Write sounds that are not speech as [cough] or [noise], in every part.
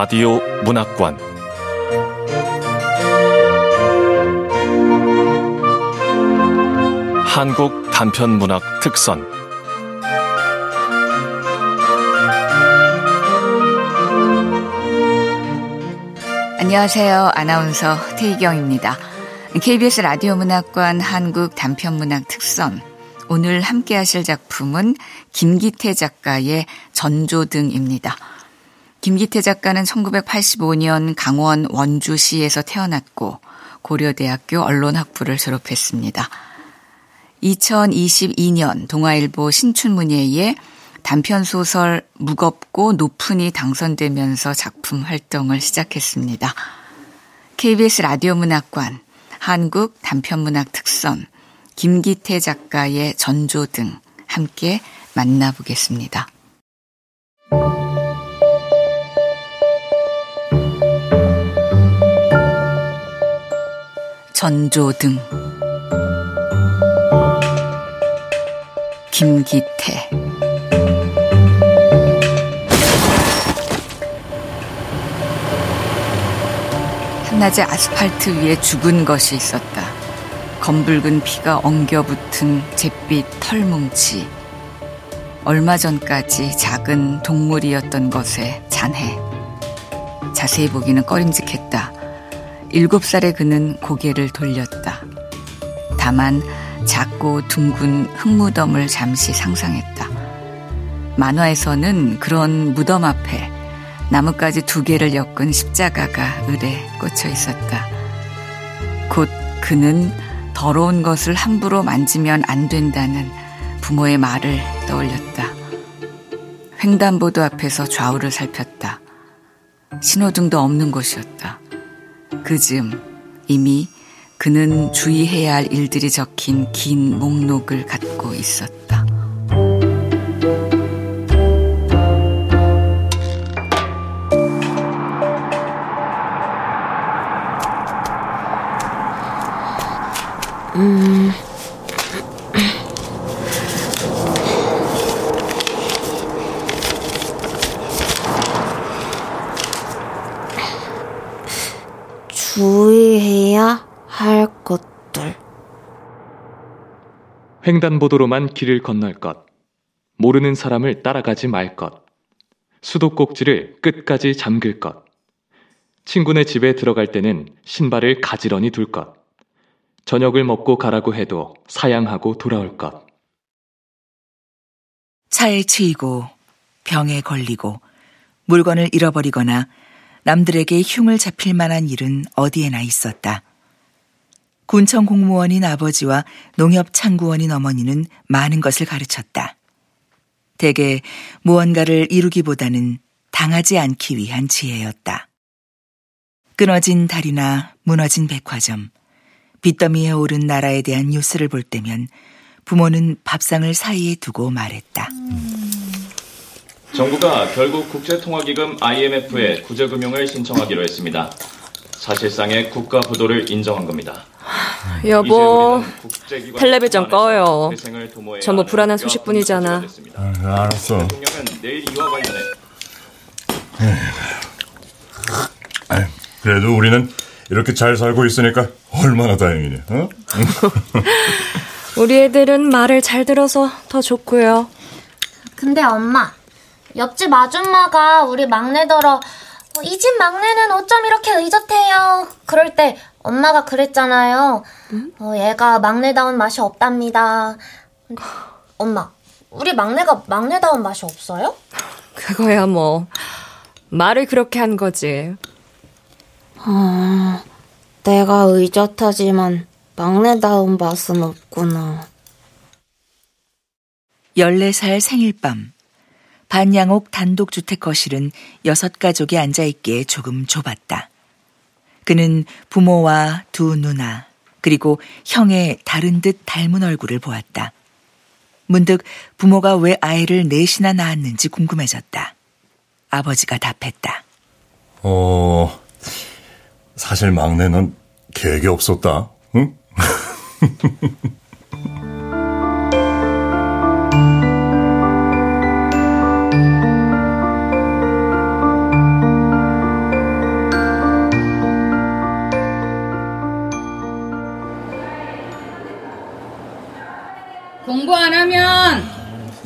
라디오 문학관 한국 단편 문학 특선 안녕하세요. 아나운서 태희경입니다. KBS 라디오 문학관 한국 단편 문학 특선 오늘 함께 하실 작품은 김기태 작가의 전조등입니다. 김기태 작가는 1985년 강원 원주시에서 태어났고 고려대학교 언론학부를 졸업했습니다. 2022년 동아일보 신춘문예에 단편 소설 무겁고 높은이 당선되면서 작품 활동을 시작했습니다. KBS 라디오 문학관, 한국 단편문학 특선, 김기태 작가의 전조 등 함께 만나보겠습니다. 전조등 김기태 한낮에 아스팔트 위에 죽은 것이 있었다. 검붉은 피가 엉겨붙은 잿빛 털뭉치. 얼마 전까지 작은 동물이었던 것에 잔해. 자세히 보기는 꺼림직했다. 일곱 살의 그는 고개를 돌렸다. 다만 작고 둥근 흙무덤을 잠시 상상했다. 만화에서는 그런 무덤 앞에 나뭇가지 두 개를 엮은 십자가가 을에 꽂혀 있었다. 곧 그는 더러운 것을 함부로 만지면 안 된다는 부모의 말을 떠올렸다. 횡단보도 앞에서 좌우를 살폈다. 신호등도 없는 곳이었다. 그 즈음 이미 그는 주의해야 할 일들이 적힌 긴 목록을 갖고 있었다. 횡단보도로만 길을 건널 것. 모르는 사람을 따라가지 말 것. 수도꼭지를 끝까지 잠글 것. 친구네 집에 들어갈 때는 신발을 가지런히 둘 것. 저녁을 먹고 가라고 해도 사양하고 돌아올 것. 차에 치이고 병에 걸리고 물건을 잃어버리거나 남들에게 흉을 잡힐 만한 일은 어디에나 있었다. 군청 공무원인 아버지와 농협 창구원인 어머니는 많은 것을 가르쳤다. 대개 무언가를 이루기보다는 당하지 않기 위한 지혜였다. 끊어진 다리나 무너진 백화점, 빚더미에 오른 나라에 대한 뉴스를 볼 때면 부모는 밥상을 사이에 두고 말했다. 음. 정부가 결국 국제통화기금 IMF에 구제금융을 신청하기로 했습니다. 사실상의 국가 부도를 인정한 겁니다. 여보, 텔레비전 꺼요. 전부 불안한 소식뿐이잖아. 아, 알았어. 그래도 우리는 이렇게 잘 살고 있으니까 얼마나 다행이냐. 어? [laughs] 우리 애들은 말을 잘 들어서 더 좋고요. 근데 엄마, 옆집 아줌마가 우리 막내더러 이 집 막내는 어쩜 이렇게 의젓해요. 그럴 때 엄마가 그랬잖아요. 응? 어, 얘가 막내다운 맛이 없답니다. 엄마, 우리 막내가 막내다운 맛이 없어요? 그거야 뭐 말을 그렇게 한 거지. 아, 내가 의젓하지만 막내다운 맛은 없구나. 14살 생일밤. 반양옥 단독주택 거실은 여섯 가족이 앉아있기에 조금 좁았다. 그는 부모와 두 누나, 그리고 형의 다른 듯 닮은 얼굴을 보았다. 문득 부모가 왜 아이를 넷이나 낳았는지 궁금해졌다. 아버지가 답했다. 어, 사실 막내는 계획이 없었다. 응? [laughs]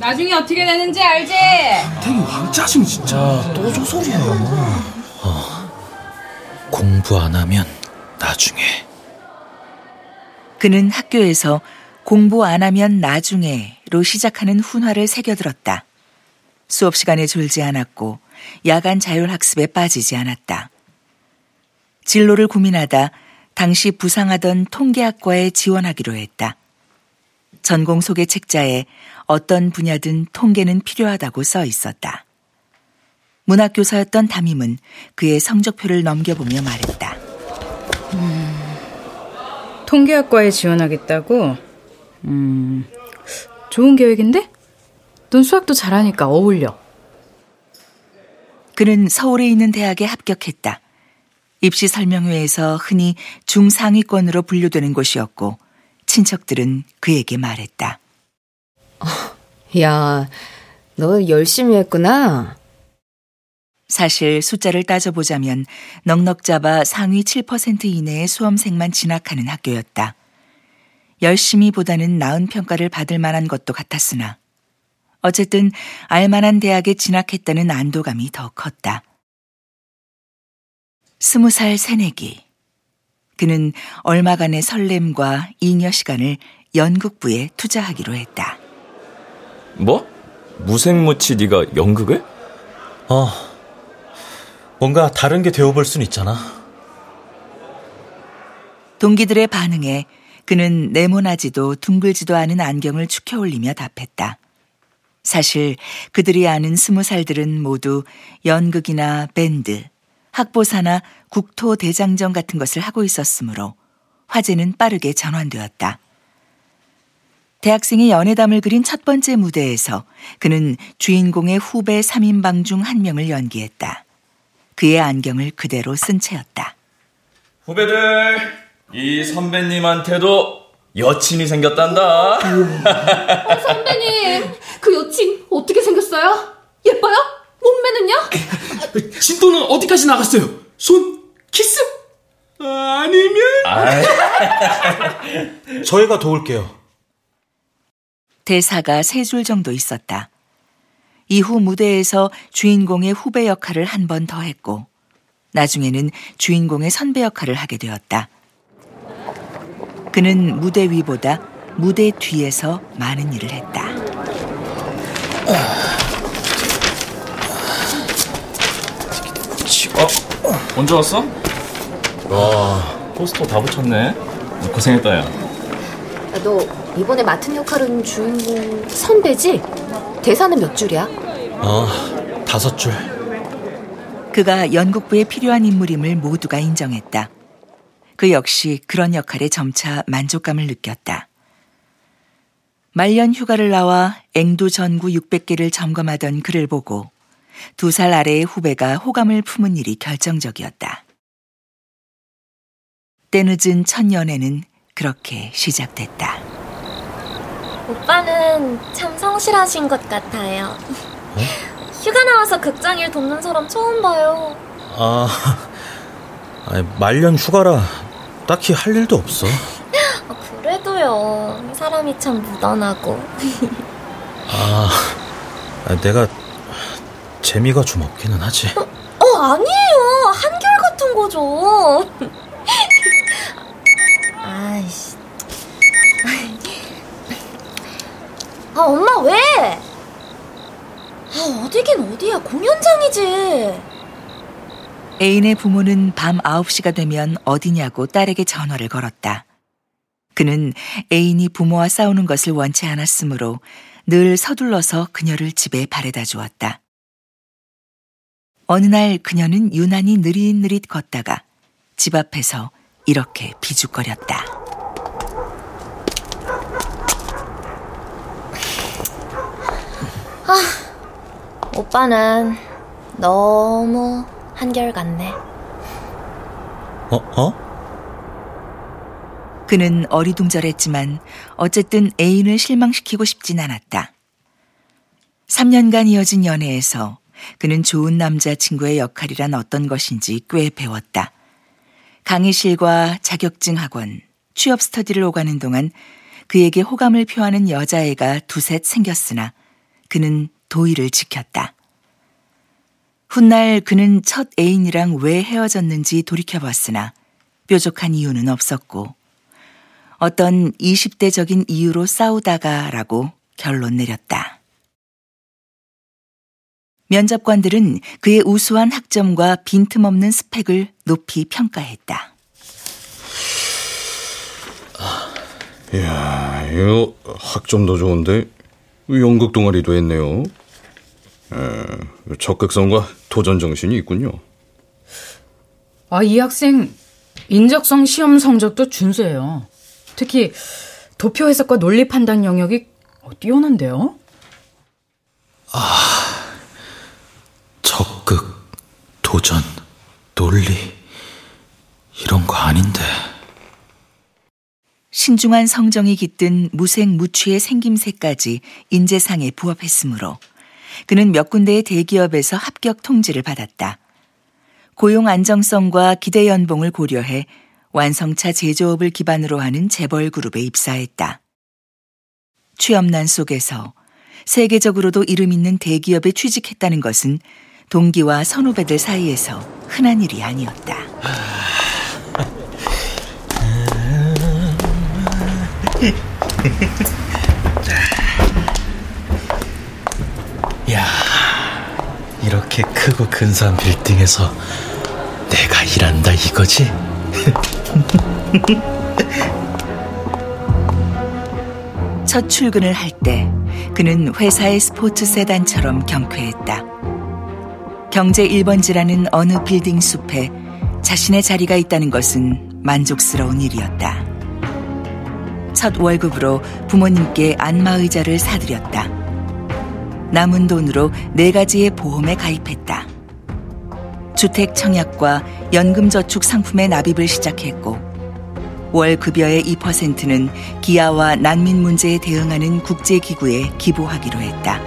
나중에 어떻게 되는지 알지? 댕이 왕짜증 진짜. 또 저 소리야. 어, 공부 안 하면 나중에. 그는 학교에서 공부 안 하면 나중에로 시작하는 훈화를 새겨들었다. 수업 시간에 졸지 않았고 야간 자율학습에 빠지지 않았다. 진로를 고민하다 당시 부상하던 통계학과에 지원하기로 했다. 전공 소개 책자에 어떤 분야든 통계는 필요하다고 써 있었다. 문학교사였던 담임은 그의 성적표를 넘겨보며 말했다. 음, 통계학과에 지원하겠다고? 음, 좋은 계획인데? 넌 수학도 잘하니까 어울려. 그는 서울에 있는 대학에 합격했다. 입시 설명회에서 흔히 중상위권으로 분류되는 곳이었고 친척들은 그에게 말했다. 야, 너 열심히 했구나. 사실 숫자를 따져보자면 넉넉 잡아 상위 7% 이내의 수험생만 진학하는 학교였다. 열심히보다는 나은 평가를 받을 만한 것도 같았으나 어쨌든 알만한 대학에 진학했다는 안도감이 더 컸다. 스무 살 새내기. 그는 얼마간의 설렘과 잉여 시간을 연극부에 투자하기로 했다. 뭐? 무생무치 네가 연극을? 어. 뭔가 다른 게 되어볼 순 있잖아. 동기들의 반응에 그는 네모나지도 둥글지도 않은 안경을 축혀 올리며 답했다. 사실 그들이 아는 스무 살들은 모두 연극이나 밴드, 학보사나 국토 대장정 같은 것을 하고 있었으므로 화제는 빠르게 전환되었다. 대학생이 연애담을 그린 첫 번째 무대에서 그는 주인공의 후배 3인방 중 한 명을 연기했다. 그의 안경을 그대로 쓴 채였다. 후배들, 이 선배님한테도 여친이 생겼단다. 어, 선배님, 그 여친 어떻게 생겼어요? 예뻐요? 몸매는요? 진도는 어디까지 나갔어요? 손? 키스? 아, 아니면? [laughs] 저희가 도울게요. 대사가 세 줄 정도 있었다. 이후 무대에서 주인공의 후배 역할을 한 번 더 했고, 나중에는 주인공의 선배 역할을 하게 되었다. 그는 무대 위보다 무대 뒤에서 많은 일을 했다. 어? 언제 왔어? 와, 포스터 다 붙였네. 고생했다, 야. 너 이번에 맡은 역할은 주인공 선배지? 대사는 몇 줄이야? 어, 다섯 줄. 그가 연극부에 필요한 인물임을 모두가 인정했다. 그 역시 그런 역할에 점차 만족감을 느꼈다. 말년 휴가를 나와 앵도 전구 600개를 점검하던 그를 보고 두 살 아래의 후배가 호감을 품은 일이 결정적이었다. 때늦은 첫 연애는 그렇게 시작됐다. 오빠는 참 성실하신 것 같아요. 휴가 나와서 극장 일 돕는 사람 처음 봐요. 아, 아니, 말년 휴가라 딱히 할 일도 없어. 아, 그래도요. 사람이 참 무던하고. 아, 아, 내가 재미가 좀 없기는 하지. 어, 어 아니에요. 한결 같은 거죠. 아이씨. 아, 엄마 왜? 아, 어디긴 어디야. 공연장이지. 애인의 부모는 밤 9시가 되면 어디냐고 딸에게 전화를 걸었다. 그는 애인이 부모와 싸우는 것을 원치 않았으므로 늘 서둘러서 그녀를 집에 바래다 주었다. 어느 날 그녀는 유난히 느릿느릿 걷다가 집 앞에서 이렇게 비죽거렸다. 아, 오빠는 너무 한결같네. 어, 어? 그는 어리둥절했지만 어쨌든 애인을 실망시키고 싶진 않았다. 3년간 이어진 연애에서 그는 좋은 남자친구의 역할이란 어떤 것인지 꽤 배웠다. 강의실과 자격증 학원, 취업 스터디를 오가는 동안 그에게 호감을 표하는 여자애가 두셋 생겼으나 그는 도의를 지켰다. 훗날 그는 첫 애인이랑 왜 헤어졌는지 돌이켜봤으나 뾰족한 이유는 없었고 어떤 20대적인 이유로 싸우다가라고 결론 내렸다. 면접관들은 그의 우수한 학점과 빈틈없는 스펙을 높이 평가했다. 이야, 이거 학점도 좋은데 연극 동아리도 했네요. 에, 적극성과 도전 정신이 있군요. 아, 이 학생 인적성 시험 성적도 준수해요. 특히 도표 해석과 논리 판단 영역이 뛰어난데요. 아, 적극, 도전, 논리 이런 거 아닌데. 신중한 성정이 깃든 무색무취의 생김새까지 인재상에 부합했으므로 그는 몇 군데의 대기업에서 합격 통지를 받았다. 고용 안정성과 기대 연봉을 고려해 완성차 제조업을 기반으로 하는 재벌 그룹에 입사했다. 취업난 속에서 세계적으로도 이름 있는 대기업에 취직했다는 것은 동기와 선후배들 사이에서 흔한 일이 아니었다. 야, 이렇게 크고 근사한 빌딩에서 내가 일한다 이거지? [laughs] 첫 출근을 할 때 그는 회사의 스포츠 세단처럼 경쾌했다. 경제 1번지라는 어느 빌딩 숲에 자신의 자리가 있다는 것은 만족스러운 일이었다. 첫 월급으로 부모님께 안마의자를 사드렸다. 남은 돈으로 네 가지의 보험에 가입했다. 주택 청약과 연금저축 상품의 납입을 시작했고, 월 급여의 2%는 기아와 난민 문제에 대응하는 국제기구에 기부하기로 했다.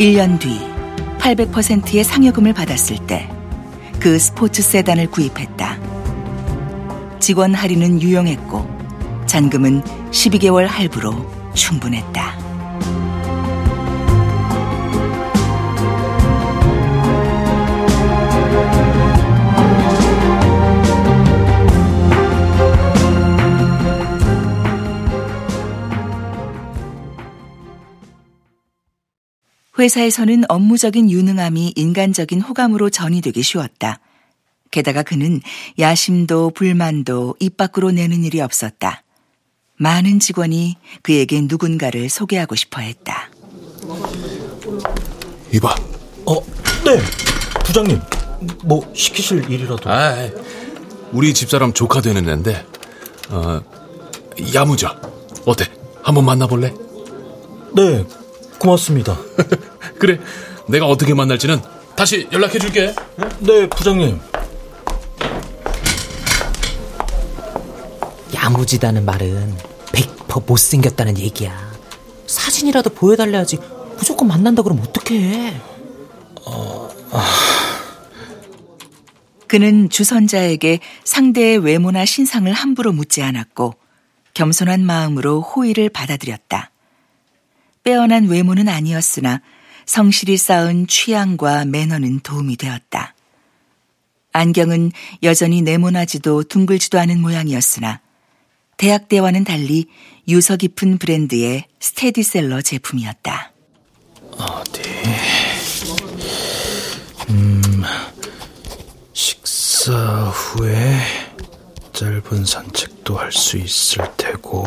1년 뒤 800%의 상여금을 받았을 때 그 스포츠 세단을 구입했다. 직원 할인은 유용했고 잔금은 12개월 할부로 충분했다. 회사에서는 업무적인 유능함이 인간적인 호감으로 전이되기 쉬웠다. 게다가 그는 야심도 불만도 입 밖으로 내는 일이 없었다. 많은 직원이 그에게 누군가를 소개하고 싶어 했다. 이봐. 어, 네. 부장님, 뭐 시키실 일이라도. 아, 우리 집사람 조카 되는 애인데, 어, 야무져. 어때? 한번 만나볼래? 네, 고맙습니다. [laughs] 그래, 내가 어떻게 만날지는 다시 연락해줄게. 네, 부장님. 야무지다는 말은 100% 못생겼다는 얘기야. 사진이라도 보여달래야지. 무조건 만난다 그러면 어떡해. 어... 아... 그는 주선자에게 상대의 외모나 신상을 함부로 묻지 않았고 겸손한 마음으로 호의를 받아들였다. 빼어난 외모는 아니었으나 성실히 쌓은 취향과 매너는 도움이 되었다. 안경은 여전히 네모나지도 둥글지도 않은 모양이었으나 대학 때와는 달리 유서 깊은 브랜드의 스테디셀러 제품이었다. 어디? 음, 식사 후에 짧은 산책도 할 수 있을 테고.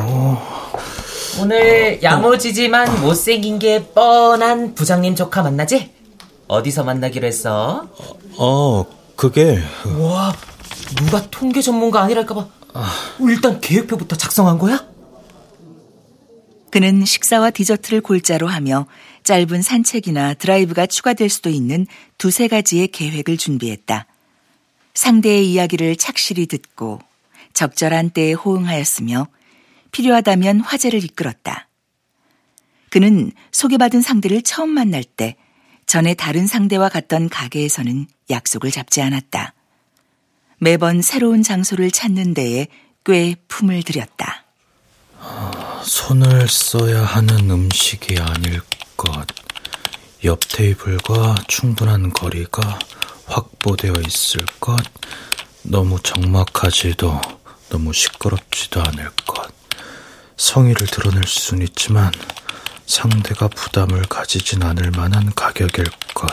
오늘 야무지지만 못생긴 게 뻔한 부장님 조카 만나지? 어디서 만나기로 했어? 어, 그게. 와, 누가 통계 전문가 아니랄까봐. 아... 일단 계획표부터 작성한 거야? 그는 식사와 디저트를 골자로 하며 짧은 산책이나 드라이브가 추가될 수도 있는 두세 가지의 계획을 준비했다. 상대의 이야기를 착실히 듣고 적절한 때에 호응하였으며 필요하다면 화제를 이끌었다. 그는 소개받은 상대를 처음 만날 때 전에 다른 상대와 갔던 가게에서는 약속을 잡지 않았다. 매번 새로운 장소를 찾는 데에 꽤 품을 들였다. 손을 써야 하는 음식이 아닐 것. 옆 테이블과 충분한 거리가 확보되어 있을 것. 너무 적막하지도 너무 시끄럽지도 않을 것. 성의를 드러낼 수는 있지만 상대가 부담을 가지진 않을 만한 가격일 것.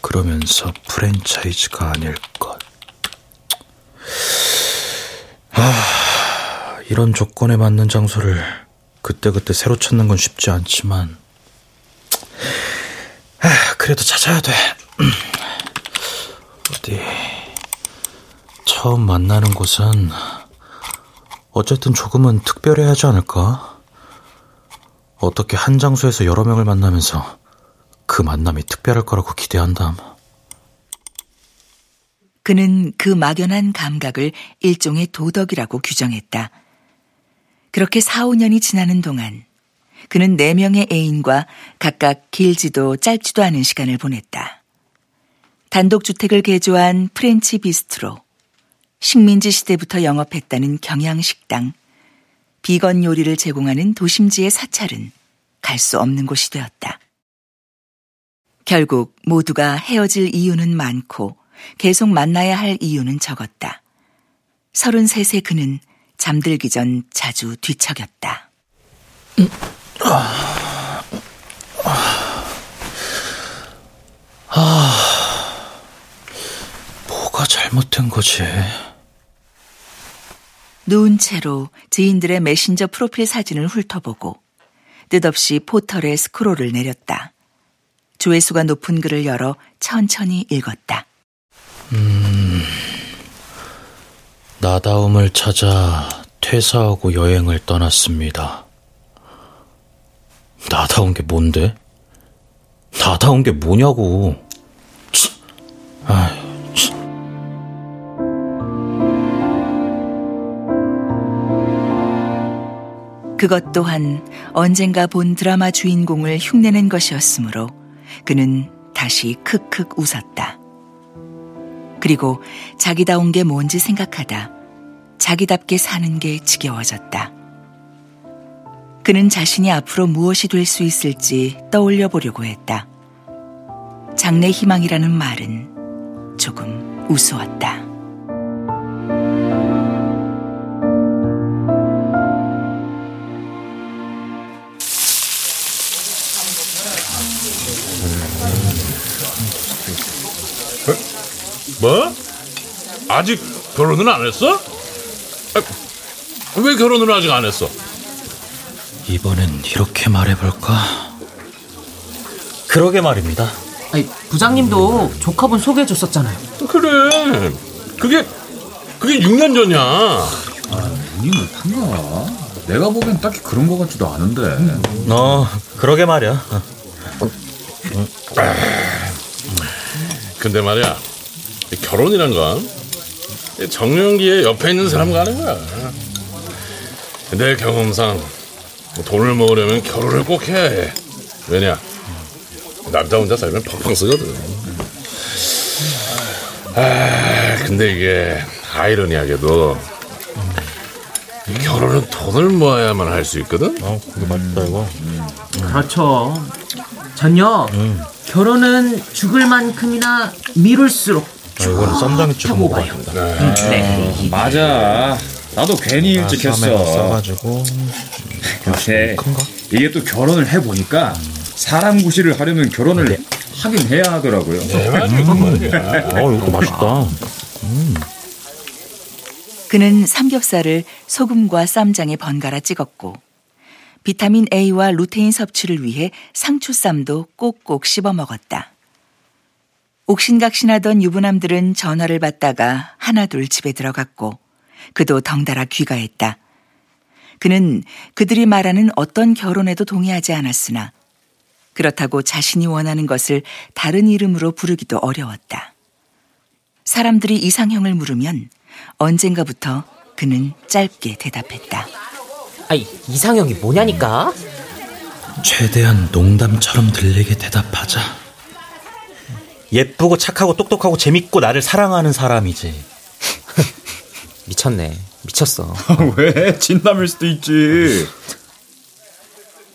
그러면서 프랜차이즈가 아닐 것. 아, 이런 조건에 맞는 장소를 그때그때 새로 찾는 건 쉽지 않지만, 아, 그래도 찾아야 돼. [clears throat] 어디, 처음 만나는 곳은 어쨌든 조금은 특별해야 하지 않을까? 어떻게 한 장소에서 여러 명을 만나면서 그 만남이 특별할 거라고 기대한담. 그는 그 막연한 감각을 일종의 도덕이라고 규정했다. 그렇게 4, 5년이 지나는 동안 그는 네 명의 애인과 각각 길지도 짧지도 않은 시간을 보냈다. 단독주택을 개조한 French bistro, 식민지 시대부터 영업했다는 경양식당, 비건 요리를 제공하는 도심지의 사찰은 갈 수 없는 곳이 되었다. 결국 모두가 헤어질 이유는 많고 계속 만나야 할 이유는 적었다. 33세 그는 잠들기 전 자주 뒤척였다. 아, 뭐가 잘못된 거지? 누운 채로 지인들의 메신저 프로필 사진을 훑어보고 뜻없이 포털에 스크롤을 내렸다. 조회수가 높은 글을 열어 천천히 읽었다. 음, 나다움을 찾아 퇴사하고 여행을 떠났습니다. 나다운 게 뭔데? 나다운 게 뭐냐고. 아 그것 또한 언젠가 본 드라마 주인공을 흉내낸 것이었으므로 그는 다시 크크 웃었다. 그리고 자기다운 게 뭔지 생각하다 자기답게 사는 게 지겨워졌다. 그는 자신이 앞으로 무엇이 될 수 있을지 떠올려 보려고 했다. 장래 희망이라는 말은 조금 우스웠다. 뭐? 아직 결혼은 안 했어? 아, 왜 결혼을 아직 안 했어? 이번엔 이렇게 말해볼까? 그러게 말입니다. 아니, 부장님도 조카분 소개해줬었잖아요. 그래. 그게 그게 6년 전이야. 아, 운이 못한가? 내가 보기엔 딱히 그런 것 같지도 않은데. 어, 그러게 말이야. 근데 말이야. 결혼이란 건 정년기에 옆에 있는 사람과 하는 거야. 내 경험상 돈을 모으려면 결혼을 꼭 해야 해. 왜냐? 남자 혼자 살면 펑펑 쓰거든. 아, 근데 이게 아이러니하게도 결혼은 돈을 모아야만 할 수 있거든. 어, 그게 맞다 이거. 음. 그렇죠. 전요. 음. 결혼은 죽을 만큼이나 미룰수록 아, 이거는 쌈장에 찍어 먹어야 된다. 네. 네. 맞아. 나도 괜히 아, 일찍 했어. 싸가지고. 근데 이게 또 결혼을 해보니까 사람 구실을 하려면 결혼을 네. 하긴 해야 하더라고요. 네, 맞아. 음. 어, 이것도 맛있다. 음. 그는 삼겹살을 소금과 쌈장에 번갈아 찍었고 비타민 A와 루테인 섭취를 위해 상추쌈도 꼭꼭 씹어 먹었다. 옥신각신하던 유부남들은 전화를 받다가 하나둘 집에 들어갔고 그도 덩달아 귀가했다. 그는 그들이 말하는 어떤 결혼에도 동의하지 않았으나 그렇다고 자신이 원하는 것을 다른 이름으로 부르기도 어려웠다. 사람들이 이상형을 물으면 언젠가부터 그는 짧게 대답했다. 아이, 이상형이 뭐냐니까? 최대한 농담처럼 들리게 대답하자. 예쁘고 착하고 똑똑하고 재밌고 나를 사랑하는 사람이지. [laughs] 미쳤네. 미쳤어. [laughs] 왜? 진담일 수도 있지.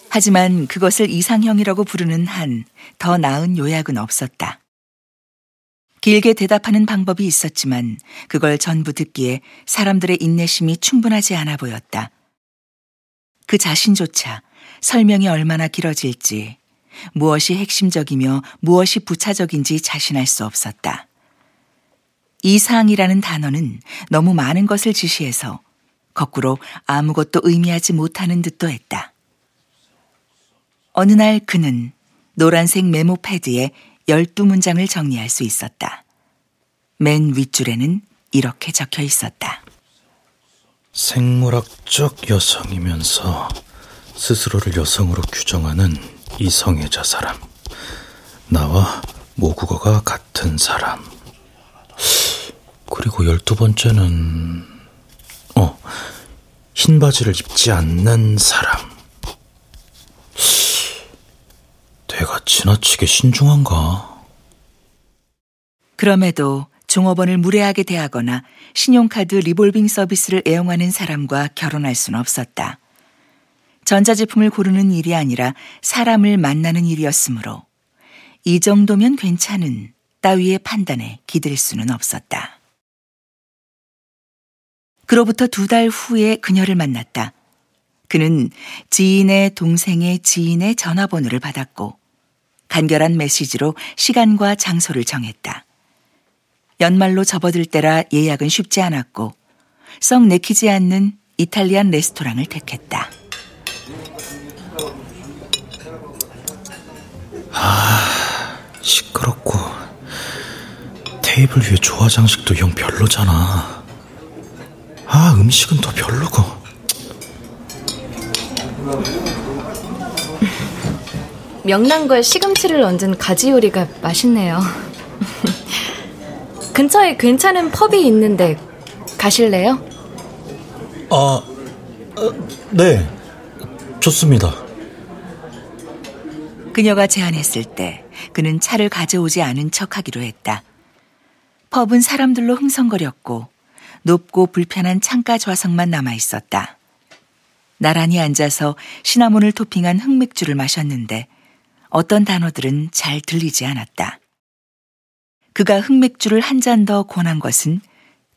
하지만 그것을 이상형이라고 부르는 한 더 나은 요약은 없었다. 길게 대답하는 방법이 있었지만 그걸 전부 듣기에 사람들의 인내심이 충분하지 않아 보였다. 그 자신조차 설명이 얼마나 길어질지, 무엇이 핵심적이며 무엇이 부차적인지 자신할 수 없었다. 이상이라는 단어는 너무 많은 것을 지시해서 거꾸로 아무것도 의미하지 못하는 듯도 했다. 어느 날 그는 노란색 메모 패드에 열두 문장을 정리할 수 있었다. 맨 윗줄에는 이렇게 적혀 있었다. 생물학적 여성이면서 스스로를 여성으로 규정하는 이성애자 사람. 나와 모국어가 같은 사람. 그리고 열두 번째는, 어, 흰 바지를 입지 않는 사람. 내가 지나치게 신중한가? 그럼에도 종업원을 무례하게 대하거나 신용카드 리볼빙 서비스를 애용하는 사람과 결혼할 수는 없었다. 전자제품을 고르는 일이 아니라 사람을 만나는 일이었으므로 이 정도면 괜찮은 따위의 판단에 기댈 수는 없었다. 그로부터 두 달 후에 그녀를 만났다. 그는 지인의 동생의 지인의 전화번호를 받았고 간결한 메시지로 시간과 장소를 정했다. 연말로 접어들 때라 예약은 쉽지 않았고 썩 내키지 않는 이탈리안 레스토랑을 택했다. 아, 시끄럽고 테이블 위에 조화 장식도 영 별로잖아. 아, 음식은 더 별로고. 명란과 시금치를 얹은 가지 요리가 맛있네요. [laughs] 근처에 괜찮은 펍이 있는데 가실래요? 아, 어, 네. 좋습니다. 그녀가 제안했을 때 그는 차를 가져오지 않은 척 하기로 했다. 펍은 사람들로 흥성거렸고 높고 불편한 창가 좌석만 남아 있었다. 나란히 앉아서 시나몬을 토핑한 흑맥주를 마셨는데 어떤 단어들은 잘 들리지 않았다. 그가 흑맥주를 한 잔 더 권한 것은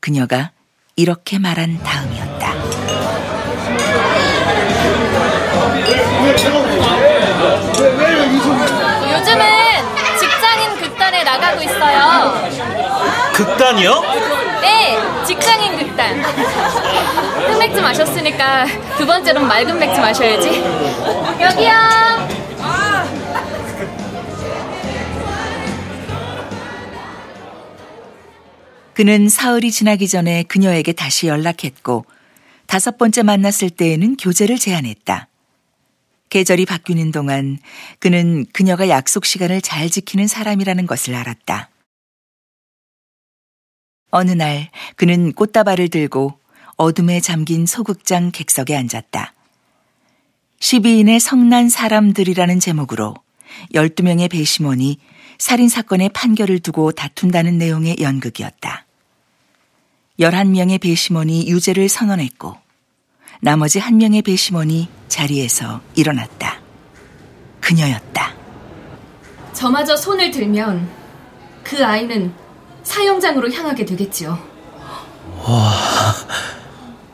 그녀가 이렇게 말한 다음이었다. 요즘은 직장인 극단에 나가고 있어요. 극단이요? 네, 직장인 극단. 흑맥주 마셨으니까 두 번째로는 맑은 맥주 마셔야지. 여기요. 그는 사흘이 지나기 전에 그녀에게 다시 연락했고 다섯 번째 만났을 때에는 교제를 제안했다. 계절이 바뀌는 동안 그는 그녀가 약속 시간을 잘 지키는 사람이라는 것을 알았다. 어느 날 그는 꽃다발을 들고 어둠에 잠긴 소극장 객석에 앉았다. 12인의 성난 사람들이라는 제목으로 12명의 배심원이 살인사건의 판결을 두고 다툰다는 내용의 연극이었다. 11명의 배심원이 유죄를 선언했고 나머지 한 명의 배심원이 자리에서 일어났다. 그녀였다. 저마저 손을 들면 그 아이는 사형장으로 향하게 되겠지요. 와.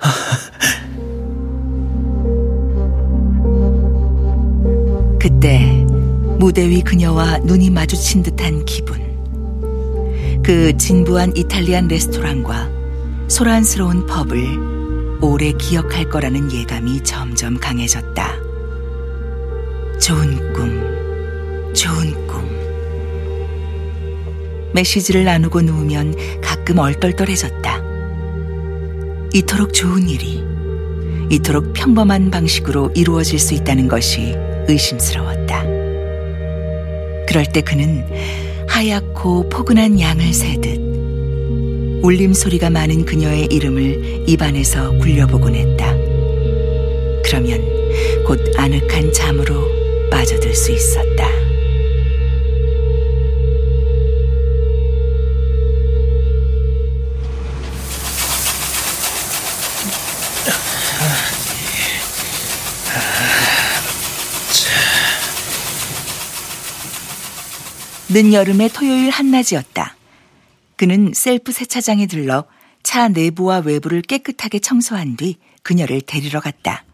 [laughs] 그때 무대 위 그녀와 눈이 마주친 듯한 기분. 그 진부한 이탈리안 레스토랑과 소란스러운 펍을 오래 기억할 거라는 예감이 점점 강해졌다. 좋은 꿈, 좋은 꿈. 메시지를 나누고 누우면 가끔 얼떨떨해졌다. 이토록 좋은 일이, 이토록 평범한 방식으로 이루어질 수 있다는 것이 의심스러웠다. 그럴 때 그는 하얗고 포근한 양을 새듯 울림 소리가 많은 그녀의 이름을 입안에서 굴려보곤 했다. 그러면 곧 아늑한 잠으로 빠져들 수 있었다. 늦여름의 토요일 한낮이었다. 그는 셀프 세차장에 들러 차 내부와 외부를 깨끗하게 청소한 뒤 그녀를 데리러 갔다.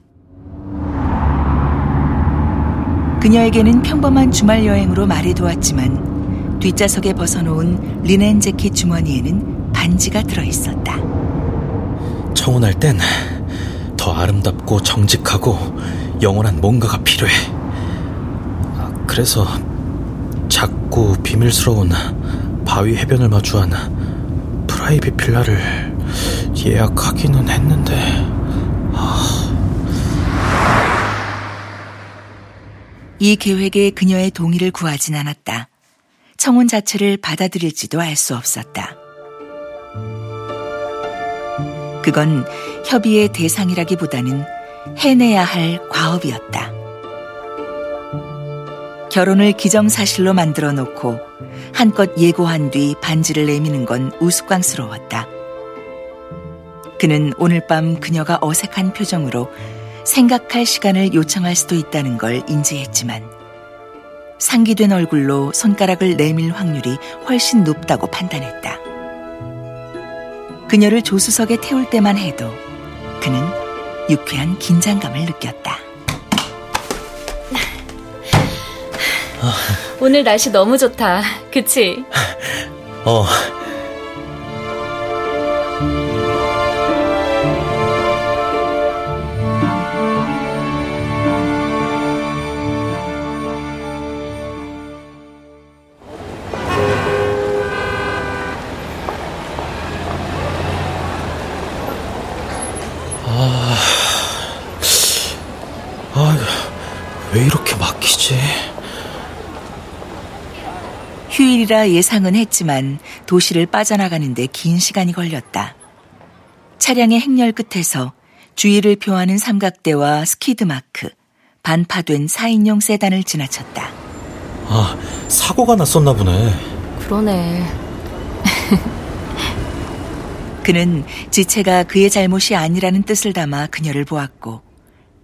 그녀에게는 평범한 주말 여행으로 말해두었지만 뒷좌석에 벗어놓은 리넨 재킷 주머니에는 반지가 들어있었다. 청혼할 땐 더 아름답고 정직하고 영원한 뭔가가 필요해. 아, 그래서 작고 비밀스러운 바위 해변을 마주한 프라이빗 빌라를 예약하기는 했는데 아... 이 계획에 그녀의 동의를 구하진 않았다. 청혼 자체를 받아들일지도 알 수 없었다. 그건 협의의 대상이라기보다는 해내야 할 과업이었다. 결혼을 기정사실로 만들어 놓고 한껏 예고한 뒤 반지를 내미는 건 우스꽝스러웠다. 그는 오늘 밤 그녀가 어색한 표정으로 생각할 시간을 요청할 수도 있다는 걸 인지했지만 상기된 얼굴로 손가락을 내밀 확률이 훨씬 높다고 판단했다. 그녀를 조수석에 태울 때만 해도 그는 유쾌한 긴장감을 느꼈다. [laughs] 오늘 날씨 너무 좋다. 그치? 어. 휴일이라 예상은 했지만 도시를 빠져나가는데 긴 시간이 걸렸다. 차량의 행렬 끝에서 주의를 표하는 삼각대와 스키드 마크, 반파된 4인용 세단을 지나쳤다. 아, 사고가 났었나 보네. 그러네. [laughs] 그는 지체가 그의 잘못이 아니라는 뜻을 담아 그녀를 보았고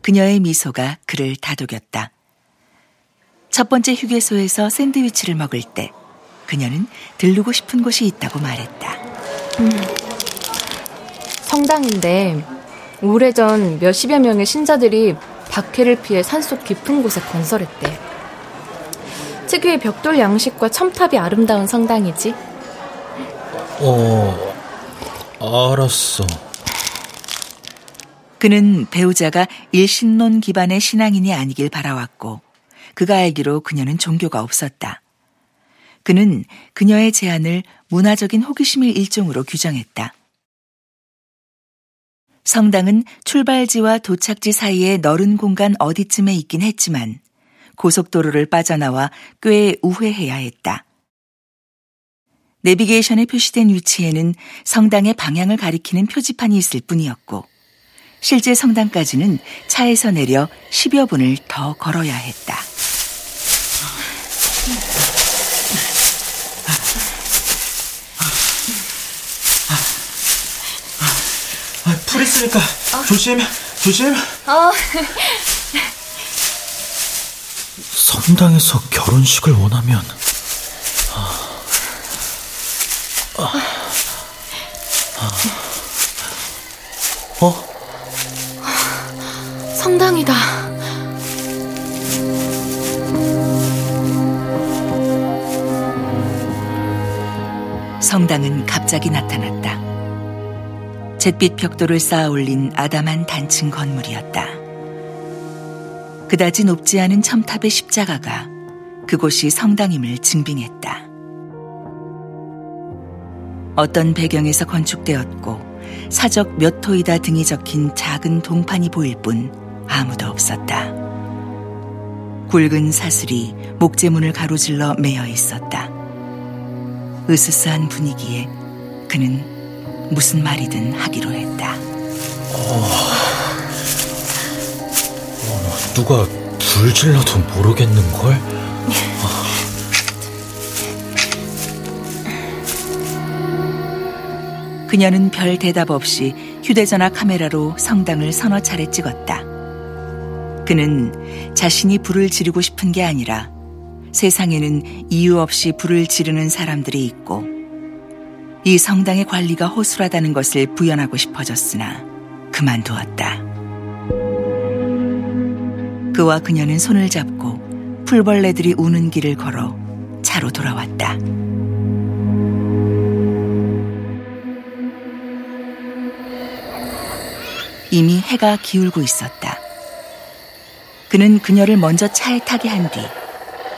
그녀의 미소가 그를 다독였다. 첫 번째 휴게소에서 샌드위치를 먹을 때 그녀는 들르고 싶은 곳이 있다고 말했다. 음, 성당인데 오래전 몇십여 명의 신자들이 박해를 피해 산속 깊은 곳에 건설했대. 특유의 벽돌 양식과 첨탑이 아름다운 성당이지. 어, 알았어. 그는 배우자가 일신론 기반의 신앙인이 아니길 바라왔고 그가 알기로 그녀는 종교가 없었다. 그는 그녀의 제안을 문화적인 호기심의 일종으로 규정했다. 성당은 출발지와 도착지 사이에 넓은 공간 어디쯤에 있긴 했지만 고속도로를 빠져나와 꽤 우회해야 했다. 내비게이션에 표시된 위치에는 성당의 방향을 가리키는 표지판이 있을 뿐이었고 실제 성당까지는 차에서 내려 10여 분을 더 걸어야 했다. 아, 풀 있으니까 어. 조심, 조심. 어. 성당에서 결혼식을 원하면 아. 어? 성당이다. 성당은 갑자기 나타났다. 잿빛 벽돌을 쌓아 올린 아담한 단층 건물이었다. 그다지 높지 않은 첨탑의 십자가가 그곳이 성당임을 증빙했다. 어떤 배경에서 건축되었고 사적 몇 호이다 등이 적힌 작은 동판이 보일 뿐 아무도 없었다. 굵은 사슬이 목재문을 가로질러 매여 있었다. 으스스한 분위기에 그는 무슨 말이든 하기로 했다. 어... 어, 누가 불 질러도 모르겠는걸? 그녀는 별 대답 없이 휴대전화 카메라로 성당을 서너 차례 찍었다. 그는 자신이 불을 지르고 싶은 게 아니라 세상에는 이유 없이 불을 지르는 사람들이 있고 이 성당의 관리가 허술하다는 것을 부연하고 싶어졌으나 그만두었다. 그와 그녀는 손을 잡고 풀벌레들이 우는 길을 걸어 차로 돌아왔다. 이미 해가 기울고 있었다. 그는 그녀를 먼저 차에 타게 한 뒤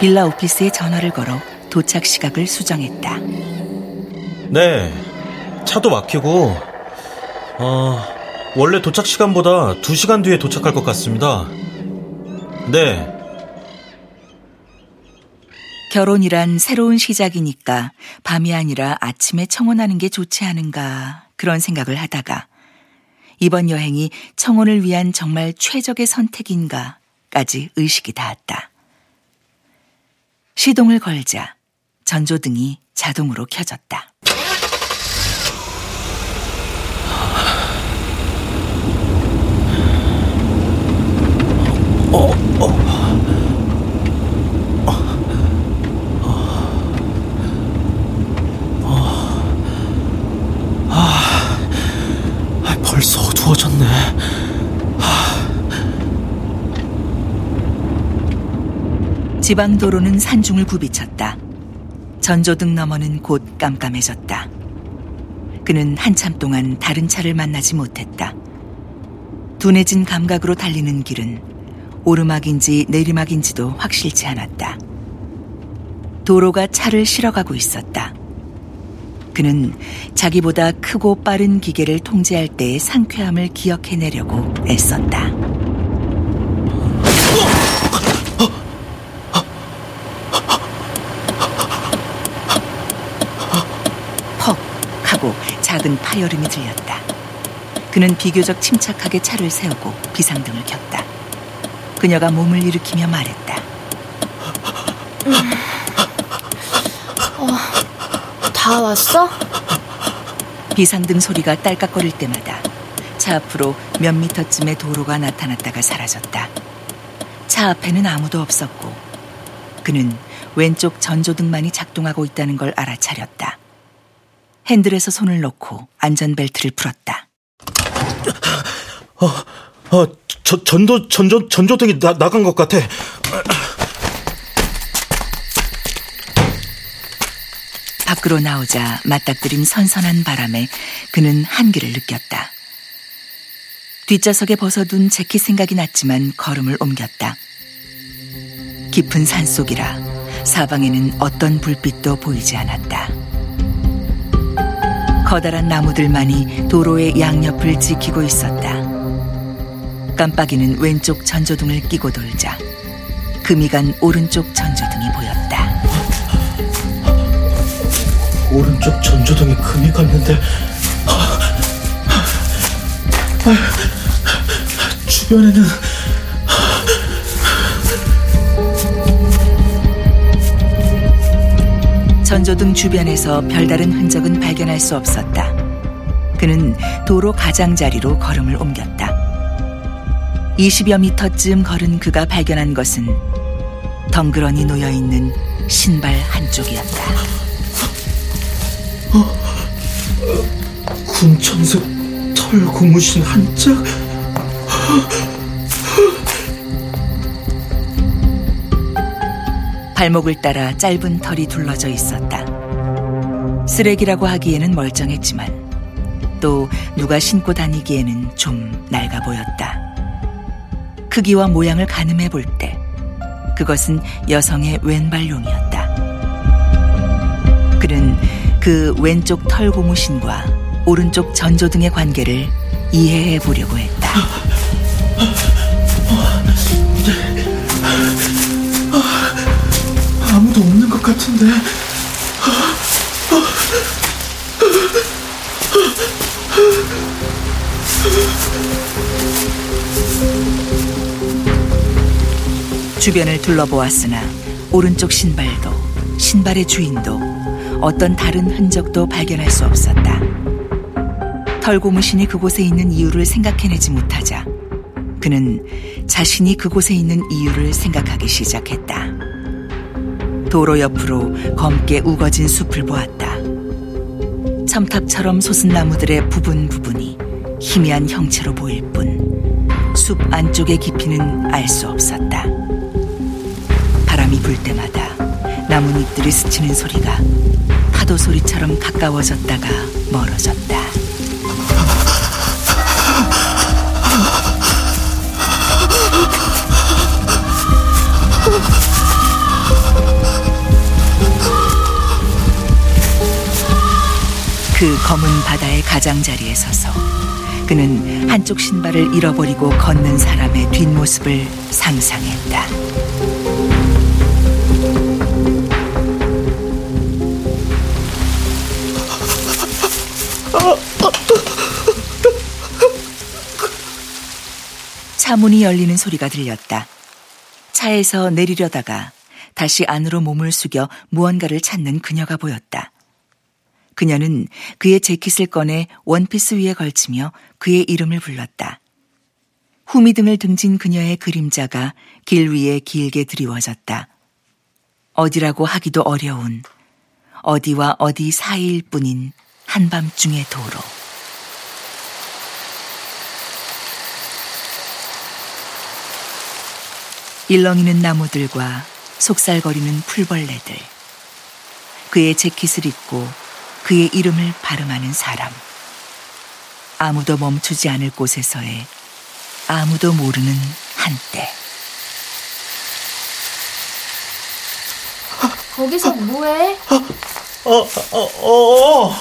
빌라 오피스에 전화를 걸어 도착 시각을 수정했다. 네, 차도 막히고, 어, 원래 도착 시간보다 2시간 뒤에 도착할 것 같습니다. 네. 결혼이란 새로운 시작이니까 밤이 아니라 아침에 청혼하는 게 좋지 않은가 그런 생각을 하다가 이번 여행이 청혼을 위한 정말 최적의 선택인가까지 의식이 닿았다. 시동을 걸자 전조등이 자동으로 켜졌다. 어, 어. 아, 벌써 어두워졌네. 지방 도로는 산중을 굽이쳤다. 전조등 너머는 곧 깜깜해졌다. 그는 한참 동안 다른 차를 만나지 못했다. 둔해진 감각으로 달리는 길은 오르막인지 내리막인지도 확실치 않았다. 도로가 차를 실어가고 있었다. 그는 자기보다 크고 빠른 기계를 통제할 때의 상쾌함을 기억해내려고 애썼다. 퍽 하고 작은 파열음이 들렸다. 그는 비교적 침착하게 차를 세우고 비상등을 켰다. 그녀가 몸을 일으키며 말했다. 어, 다 왔어? 비상등 소리가 딸깍거릴 때마다 차 앞으로 몇 미터쯤의 도로가 나타났다가 사라졌다. 차 앞에는 아무도 없었고 그는 왼쪽 전조등만이 작동하고 있다는 걸 알아차렸다. 핸들에서 손을 놓고 안전벨트를 풀었다. 어, 어, 저, 전도, 전조, 전조등이 나, 나간 것 같아. 밖으로 나오자 맞닥뜨린 선선한 바람에 그는 한기를 느꼈다. 뒷좌석에 벗어둔 재킷 생각이 났지만 걸음을 옮겼다. 깊은 산속이라 사방에는 어떤 불빛도 보이지 않았다. 커다란 나무들만이 도로의 양옆을 지키고 있었다. 깜빡이는 왼쪽 전조등을 끼고 돌자 금이 간 오른쪽 전조등이 보였다. 오른쪽 전조등에 금이 갔는데 주변에는 전조등 주변에서 별다른 흔적은 발견할 수 없었다. 그는 도로 가장자리로 걸음을 옮겼다. 20여 미터쯤 걸은 그가 발견한 것은 덩그러니 놓여 있는 신발 한쪽이었다. 군청색 털 고무신 한 짝? 발목을 따라 짧은 털이 둘러져 있었다. 쓰레기라고 하기에는 멀쩡했지만 또 누가 신고 다니기에는 좀 낡아 보였다. 크기와 모양을 가늠해 볼 때 그것은 여성의 왼발용이었다. 그는 그 왼쪽 털 고무신과 오른쪽 전조등의 관계를 이해해 보려고 했다. 아무도 없는 것 같은데. 주변을 둘러보았으나 오른쪽 신발도 신발의 주인도 어떤 다른 흔적도 발견할 수 없었다. 털고무신이 그곳에 있는 이유를 생각해내지 못하자 그는 자신이 그곳에 있는 이유를 생각하기 시작했다. 도로 옆으로 검게 우거진 숲을 보았다. 첨탑처럼 솟은 나무들의 부분 부분이 희미한 형체로 보일 뿐 숲 안쪽의 깊이는 알 수 없었다. 바람이 불 때마다 나뭇잎들이 스치는 소리가 파도 소리처럼 가까워졌다가 멀어졌다. 그 검은 바다의 가장자리에 서서 그는 한쪽 신발을 잃어버리고 걷는 사람의 뒷모습을 상상했다. 차문이 열리는 소리가 들렸다. 차에서 내리려다가 다시 안으로 몸을 숙여 무언가를 찾는 그녀가 보였다. 그녀는 그의 재킷을 꺼내 원피스 위에 걸치며 그의 이름을 불렀다. 후미등을 등진 그녀의 그림자가 길 위에 길게 드리워졌다. 어디라고 하기도 어려운 어디와 어디 사이일 뿐인 한밤중의 도로. 일렁이는 나무들과 속살거리는 풀벌레들. 그의 재킷을 입고 그의 이름을 발음하는 사람. 아무도 멈추지 않을 곳에서의 아무도 모르는 한때. 거기서 뭐해? 어, 어, 어, 어.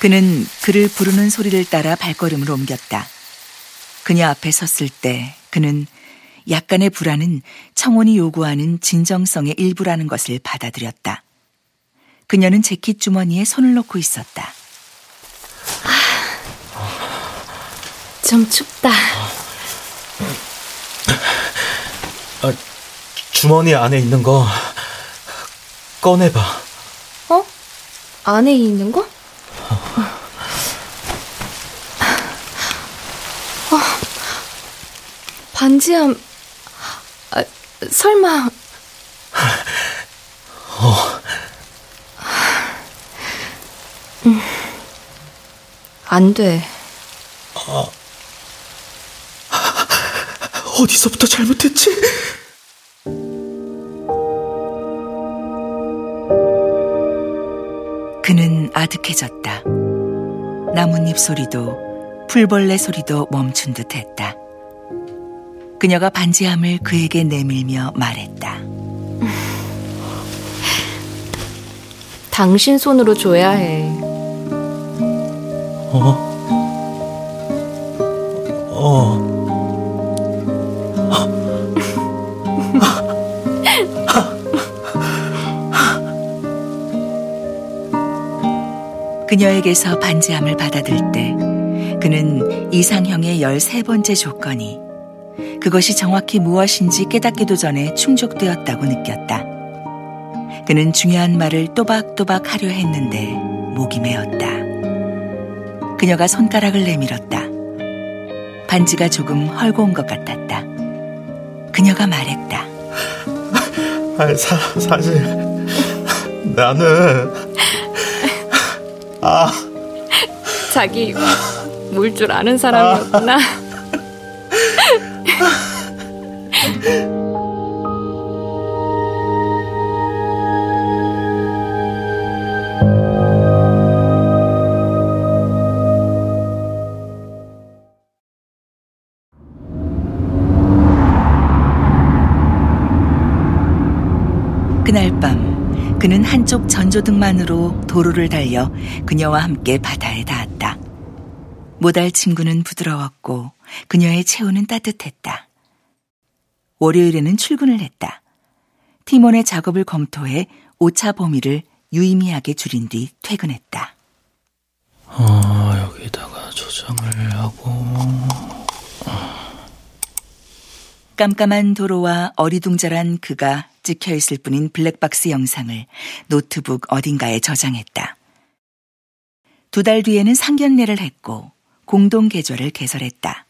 그는 그를 부르는 소리를 따라 발걸음을 옮겼다. 그녀 앞에 섰을 때 그는 약간의 불안은 청혼이 요구하는 진정성의 일부라는 것을 받아들였다. 그녀는 재킷 주머니에 손을 놓고 있었다. 좀 춥다. 아, 주머니 안에 있는 거 꺼내봐. 어? 안에 있는 거? 반지함. 아, 설마. [laughs] 어. 음, 안 돼. 아, 어디서부터 잘못했지? 그는 아득해졌다. 나뭇잎 소리도 풀벌레 소리도 멈춘 듯 했다. 그녀가 반지함을 그에게 내밀며 말했다. 당신 손으로 줘야 해. 어? 어. 그녀에게서 반지함을 받아들 때 그는 이상형의 13번째 조건이 그것이 정확히 무엇인지 깨닫기도 전에 충족되었다고 느꼈다. 그는 중요한 말을 또박또박 하려 했는데 목이 메었다. 그녀가 손가락을 내밀었다. 반지가 조금 헐거운 것 같았다. 그녀가 말했다. 아, 사, 사실 나는 아 자기 뭘줄 아는 사람이었구나. 그 전조등만으로 도로를 달려 그녀와 함께 바다에 닿았다. 모달 친구는 부드러웠고 그녀의 체온은 따뜻했다. 월요일에는 출근을 했다. 티몬의 작업을 검토해 오차 범위를 유의미하게 줄인 뒤 퇴근했다. 어, 여기다가 조정을 하고 깜깜한 도로와 어리둥절한 그가 찍혀 있을 뿐인 블랙박스 영상을 노트북 어딘가에 저장했다. 두 달 뒤에는 상견례를 했고 공동 계좌를 개설했다.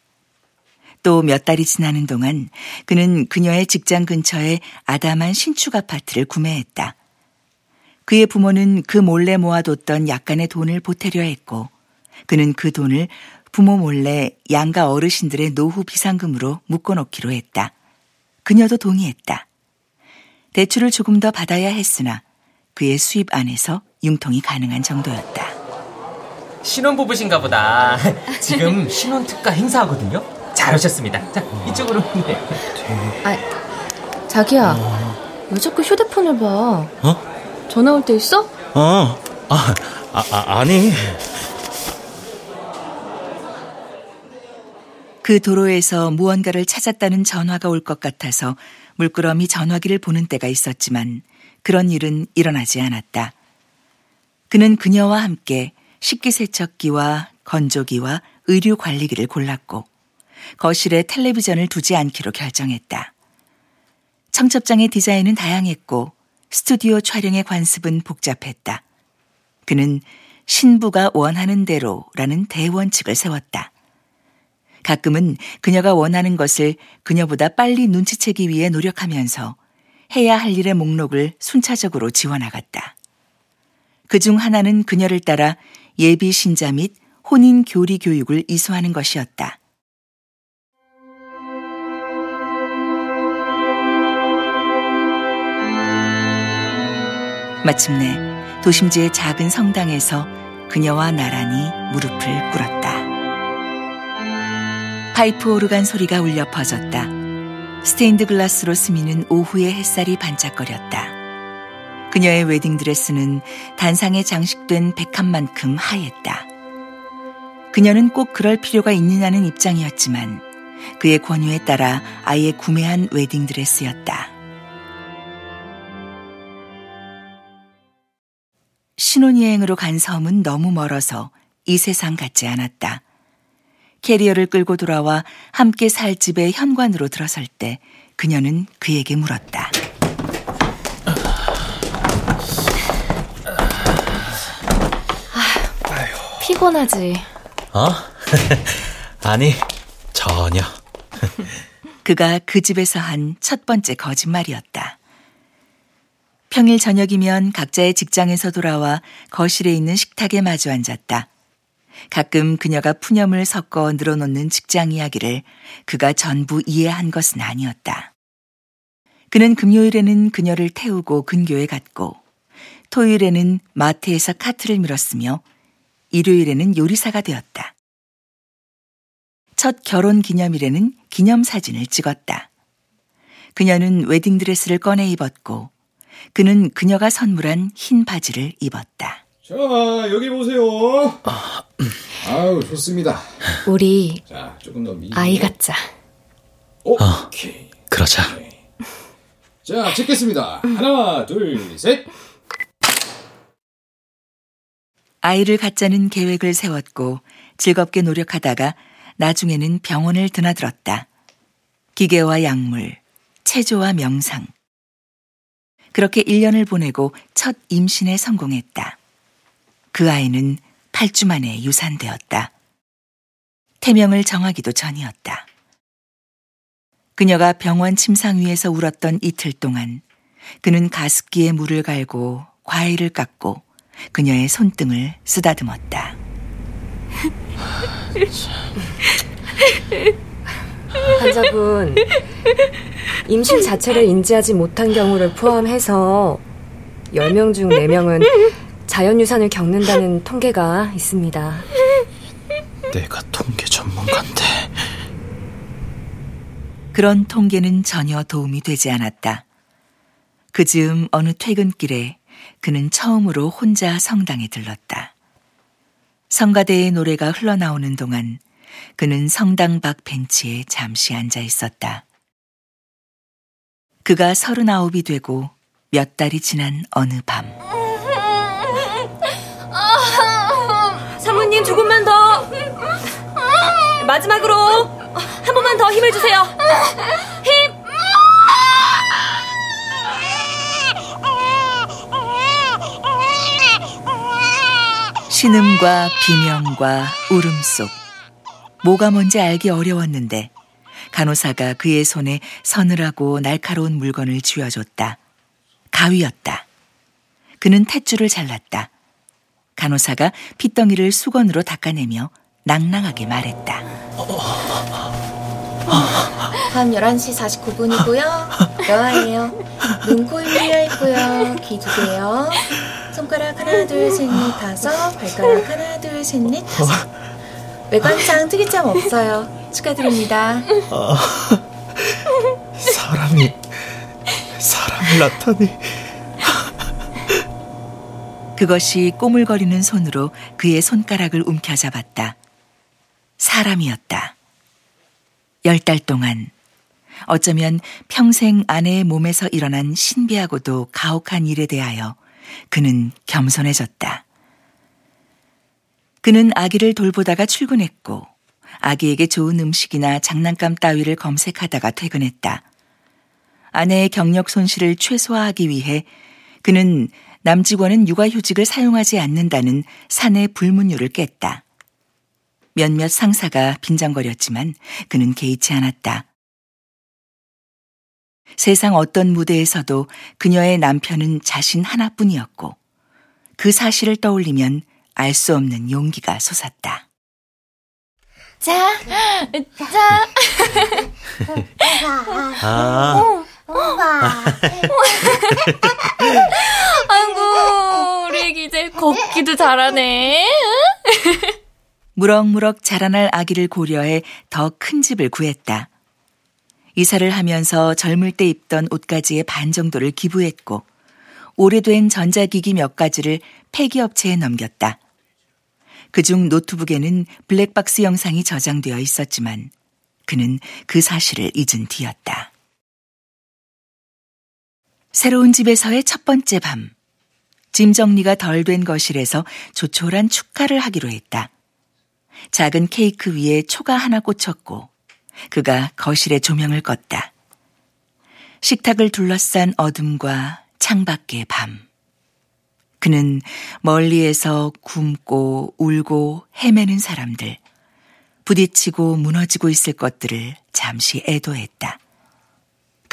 또 몇 달이 지나는 동안 그는 그녀의 직장 근처에 아담한 신축 아파트를 구매했다. 그의 부모는 그 몰래 모아뒀던 약간의 돈을 보태려 했고 그는 그 돈을 부모 몰래 양가 어르신들의 노후 비상금으로 묶어놓기로 했다. 그녀도 동의했다. 대출을 조금 더 받아야 했으나 그의 수입 안에서 융통이 가능한 정도였다. 신혼부부신가 보다. [laughs] 지금 [laughs] 신혼특가 행사하거든요. 잘 오셨습니다. 자, 이쪽으로. 네. 아, 자기야. 왜 자꾸 휴대폰을 봐? 어? 전화 올 때 있어? 어, 아, 아, 아 아니. 그 도로에서 무언가를 찾았다는 전화가 올 것 같아서 물끄러미 전화기를 보는 때가 있었지만 그런 일은 일어나지 않았다. 그는 그녀와 함께 식기세척기와 건조기와 의류 관리기를 골랐고 거실에 텔레비전을 두지 않기로 결정했다. 청첩장의 디자인은 다양했고 스튜디오 촬영의 관습은 복잡했다. 그는 신부가 원하는 대로라는 대원칙을 세웠다. 가끔은 그녀가 원하는 것을 그녀보다 빨리 눈치채기 위해 노력하면서 해야 할 일의 목록을 순차적으로 지워나갔다. 그 중 하나는 그녀를 따라 예비 신자 및 혼인 교리 교육을 이수하는 것이었다. 마침내 도심지의 작은 성당에서 그녀와 나란히 무릎을 꿇었다. 파이프 오르간 소리가 울려 퍼졌다. 스테인드 글라스로 스미는 오후의 햇살이 반짝거렸다. 그녀의 웨딩드레스는 단상에 장식된 백합만큼 하얬다. 그녀는 꼭 그럴 필요가 있느냐는 입장이었지만 그의 권유에 따라 아예 구매한 웨딩드레스였다. 신혼여행으로 간 섬은 너무 멀어서 이 세상 같지 않았다. 캐리어를 끌고 돌아와 함께 살 집의 현관으로 들어설 때 그녀는 그에게 물었다. 아, 피곤하지? 어? [laughs] 아니, 전혀. [laughs] 그가 그 집에서 한 첫 번째 거짓말이었다. 평일 저녁이면 각자의 직장에서 돌아와 거실에 있는 식탁에 마주 앉았다. 가끔 그녀가 푸념을 섞어 늘어놓는 직장 이야기를 그가 전부 이해한 것은 아니었다. 그는 금요일에는 그녀를 태우고 근교에 갔고, 토요일에는 마트에서 카트를 밀었으며, 일요일에는 요리사가 되었다. 첫 결혼 기념일에는 기념사진을 찍었다. 그녀는 웨딩드레스를 꺼내 입었고, 그는 그녀가 선물한 흰 바지를 입었다. 자, 여기 보세요. 아우, 좋습니다. 우리 자, 조금 더 미. 아이 갖자. 오케이. 어, 그러자. 자, 찍겠습니다. 하나, 둘, 셋. 아이를 갖자는 계획을 세웠고 즐겁게 노력하다가 나중에는 병원을 드나들었다. 기계와 약물, 체조와 명상. 그렇게 1년을 보내고 첫 임신에 성공했다. 그 아이는 8주 만에 유산되었다. 태명을 정하기도 전이었다. 그녀가 병원 침상 위에서 울었던 이틀 동안 그는 가습기에 물을 갈고 과일을 깎고 그녀의 손등을 쓰다듬었다. [laughs] 환자분, 임신 자체를 인지하지 못한 경우를 포함해서 10명 중 4명은 자연유산을 겪는다는 통계가 있습니다. 내가 통계 전문가인데. 그런 통계는 전혀 도움이 되지 않았다. 그 즈음 어느 퇴근길에 그는 처음으로 혼자 성당에 들렀다. 성가대의 노래가 흘러나오는 동안 그는 성당 밖 벤치에 잠시 앉아 있었다. 그가 서른아홉이 되고 몇 달이 지난 어느 밤. 조금만 더 마지막으로 한 번만 더 힘을 주세요. 힘. 신음과 비명과 울음 속. 뭐가 뭔지 알기 어려웠는데 간호사가 그의 손에 서늘하고 날카로운 물건을 쥐어줬다. 가위였다. 그는 탯줄을 잘랐다. 간호사가 핏덩이를 수건으로 닦아내며 낭낭하게 말했다. 한 11시 49분이고요. 여아예요. 눈, 코, 입 뚫려 있고요. 귀 두 개요. 손가락 하나, 둘, 셋, 넷, 다섯. 발가락 하나, 둘, 셋, 넷, 다섯. 외관상 특이점 없어요. 축하드립니다. 아, 사람이 사람을 나타내. 그것이 꼬물거리는 손으로 그의 손가락을 움켜잡았다. 사람이었다. 열 달 동안 어쩌면 평생 아내의 몸에서 일어난 신비하고도 가혹한 일에 대하여 그는 겸손해졌다. 그는 아기를 돌보다가 출근했고 아기에게 좋은 음식이나 장난감 따위를 검색하다가 퇴근했다. 아내의 경력 손실을 최소화하기 위해 그는 남직원은 육아휴직을 사용하지 않는다는 사내 불문율을 깼다. 몇몇 상사가 빈정거렸지만 그는 개의치 않았다. 세상 어떤 무대에서도 그녀의 남편은 자신 하나뿐이었고 그 사실을 떠올리면 알 수 없는 용기가 솟았다. 자, 자. [laughs] 아. [laughs] 아이고, 우리 애기 이제 걷기도 잘하네. 무럭무럭 자라날 아기를 고려해 더 큰 집을 구했다. 이사를 하면서 젊을 때 입던 옷가지의 반 정도를 기부했고 오래된 전자기기 몇 가지를 폐기업체에 넘겼다. 그중 노트북에는 블랙박스 영상이 저장되어 있었지만 그는 그 사실을 잊은 뒤였다. 새로운 집에서의 첫 번째 밤. 짐 정리가 덜 된 거실에서 조촐한 축하를 하기로 했다. 작은 케이크 위에 초가 하나 꽂혔고 그가 거실에 조명을 껐다. 식탁을 둘러싼 어둠과 창밖의 밤. 그는 멀리에서 굶고 울고 헤매는 사람들, 부딪히고 무너지고 있을 것들을 잠시 애도했다.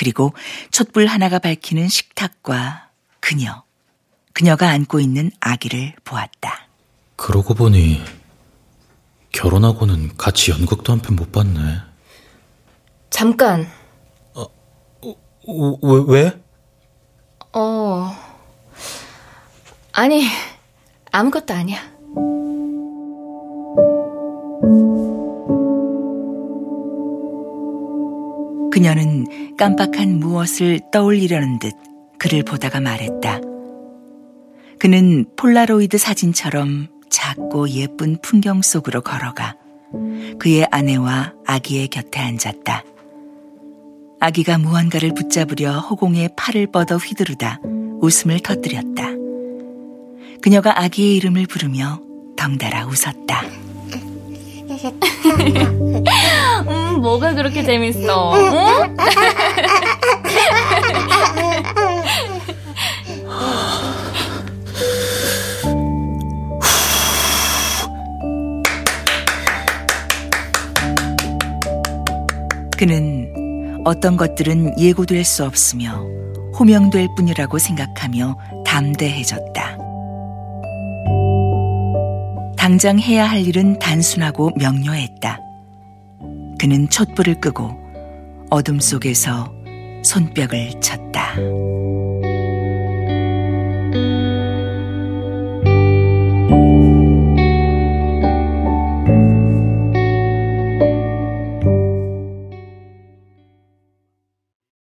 그리고 촛불 하나가 밝히는 식탁과 그녀, 그녀가 안고 있는 아기를 보았다. 그러고 보니 결혼하고는 같이 연극도 한 편 못 봤네. 잠깐. 어, 왜, 왜? 어. 아니, 아무것도 아니야. 그녀는 깜빡한 무엇을 떠올리려는 듯 그를 보다가 말했다. 그는 폴라로이드 사진처럼 작고 예쁜 풍경 속으로 걸어가 그의 아내와 아기의 곁에 앉았다. 아기가 무언가를 붙잡으려 허공에 팔을 뻗어 휘두르다 웃음을 터뜨렸다. 그녀가 아기의 이름을 부르며 덩달아 웃었다. [laughs] 음, 뭐가 그렇게 재밌어? 응? 그는 어떤 것들은 예고될 수 없으며 호명될 뿐이라고 생각하며 담대해졌다. 당장 해야 할 일은 단순하고 명료했다. 그는 촛불을 끄고 어둠 속에서 손뼉을 쳤다.